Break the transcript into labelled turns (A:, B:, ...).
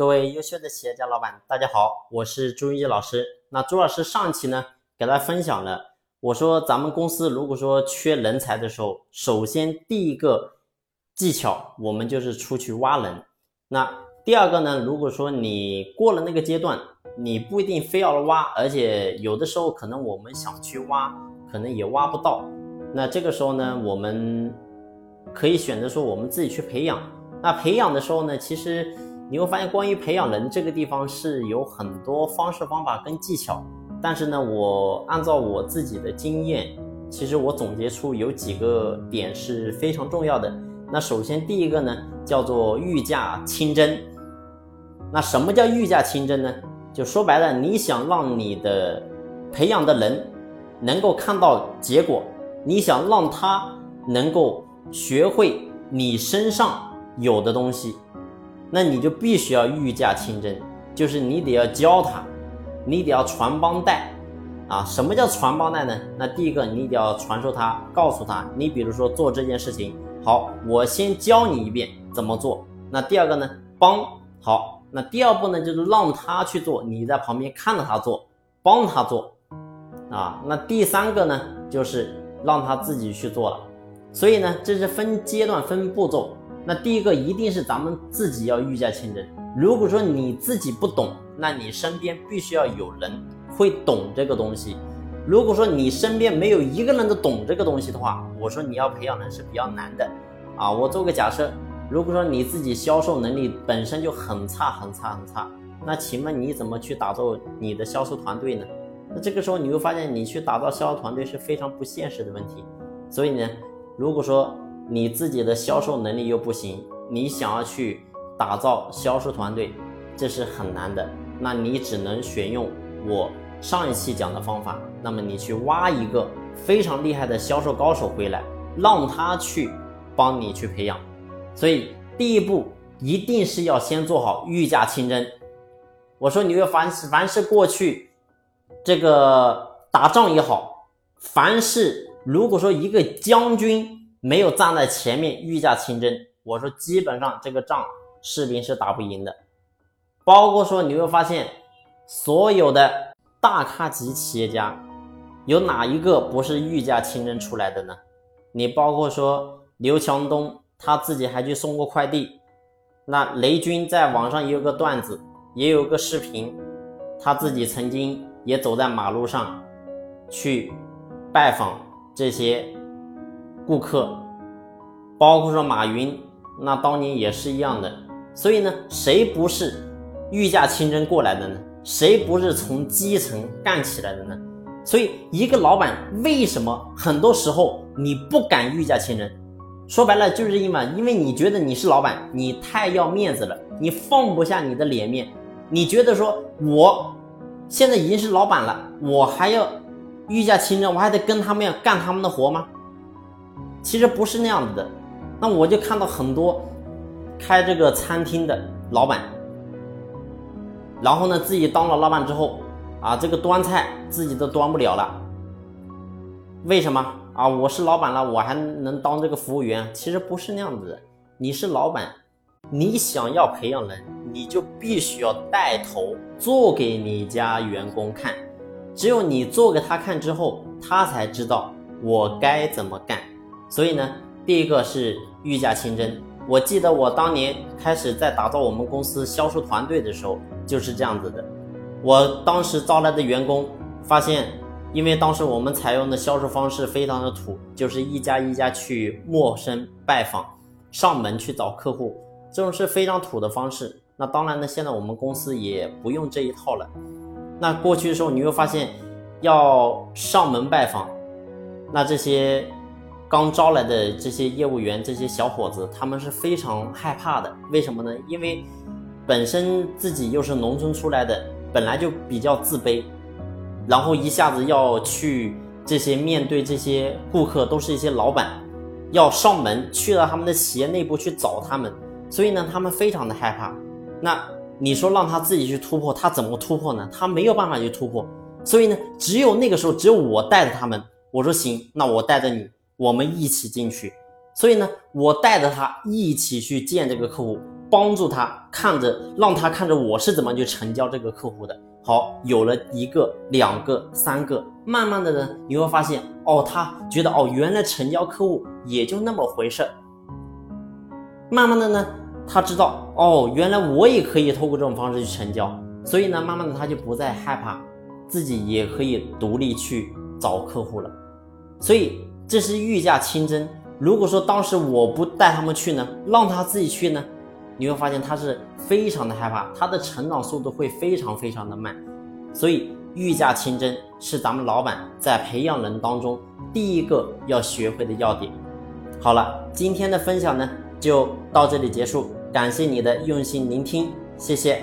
A: 各位优秀的企业家老板，大家好，我是朱一老师。那朱老师上期呢，给大家分享了，我说咱们公司如果说缺人才的时候，首先第一个技巧，我们就是出去挖人。那第二个呢，如果说你过了那个阶段，你不一定非要挖，而且有的时候可能我们想去挖，可能也挖不到。那这个时候呢，我们可以选择说我们自己去培养。那培养的时候呢，其实你会发现，关于培养人这个地方是有很多方式方法跟技巧。但是呢，我按照我自己的经验，其实我总结出有几个点是非常重要的。那首先第一个呢，叫做御驾亲征。那什么叫御驾亲征呢？就说白了，你想让你的培养的人能够看到结果，你想让他能够学会你身上。有的东西，那你就必须要御驾亲征，就是你得要教他，你得要传帮带，啊，什么叫传帮带呢？那第一个你得要传授他，告诉他，你比如说做这件事情，好，我先教你一遍怎么做。那第二个呢，帮好，那第二步呢就是让他去做，你在旁边看着他做，帮他做，啊，那第三个呢就是让他自己去做了。所以呢，这是分阶段分步骤。那第一个一定是咱们自己要御驾亲征。如果说你自己不懂，那你身边必须要有人会懂这个东西。如果说你身边没有一个人都懂这个东西的话，我说你要培养人是比较难的啊。我做个假设，如果说你自己销售能力本身就很差很差很差，那请问你怎么去打造你的销售团队呢？那这个时候你会发现，你去打造销售团队是非常不现实的问题。所以呢，如果说，你自己的销售能力又不行，你想要去打造销售团队，这是很难的。那你只能选用我上一期讲的方法。那么你去挖一个非常厉害的销售高手回来，让他去帮你去培养。所以第一步一定是要先做好御驾亲征。我说你要凡凡是过去这个打仗也好，凡是如果说一个将军。没有站在前面御驾亲征，我说基本上这个仗士兵是打不赢的。包括说你会发现，所有的大咖级企业家，有哪一个不是御驾亲征出来的呢？你包括说刘强东，他自己还去送过快递。那雷军在网上也有个段子，也有个视频，他自己曾经也走在马路上，去拜访这些。顾客，包括说马云，那当年也是一样的。所以呢，谁不是御驾亲征过来的呢？谁不是从基层干起来的呢？所以，一个老板为什么很多时候你不敢御驾亲征？说白了就是因为，因为你觉得你是老板，你太要面子了，你放不下你的脸面，你觉得说我现在已经是老板了，我还要御驾亲征，我还得跟他们要干他们的活吗？其实不是那样子的，那我就看到很多开这个餐厅的老板，然后呢自己当了老板之后，啊这个端菜自己都端不了了，为什么啊？我是老板了，我还能当这个服务员？其实不是那样子的，你是老板，你想要培养人，你就必须要带头做给你家员工看，只有你做给他看之后，他才知道我该怎么干。所以呢，第一个是御驾亲征。我记得我当年开始在打造我们公司销售团队的时候，就是这样子的。我当时招来的员工发现，因为当时我们采用的销售方式非常的土，就是一家一家去陌生拜访，上门去找客户，这种是非常土的方式。那当然呢，现在我们公司也不用这一套了。那过去的时候，你会发现，要上门拜访，那这些。刚招来的这些业务员，这些小伙子，他们是非常害怕的。为什么呢？因为本身自己又是农村出来的，本来就比较自卑，然后一下子要去这些面对这些顾客，都是一些老板，要上门去到他们的企业内部去找他们，所以呢，他们非常的害怕。那你说让他自己去突破，他怎么突破呢？他没有办法去突破。所以呢，只有那个时候，只有我带着他们。我说行，那我带着你。我们一起进去，所以呢，我带着他一起去见这个客户，帮助他看着，让他看着我是怎么去成交这个客户的。好，有了一个、两个、三个，慢慢的呢，你会发现，哦，他觉得，哦，原来成交客户也就那么回事。慢慢的呢，他知道，哦，原来我也可以透过这种方式去成交，所以呢，慢慢的他就不再害怕，自己也可以独立去找客户了。所以这是御驾亲征。如果说当时我不带他们去呢，让他自己去呢？你会发现他是非常的害怕，他的成长速度会非常非常的慢，所以御驾亲征是咱们老板在培养人当中第一个要学会的要点。好了，今天的分享呢就到这里结束，感谢你的用心聆听，谢谢。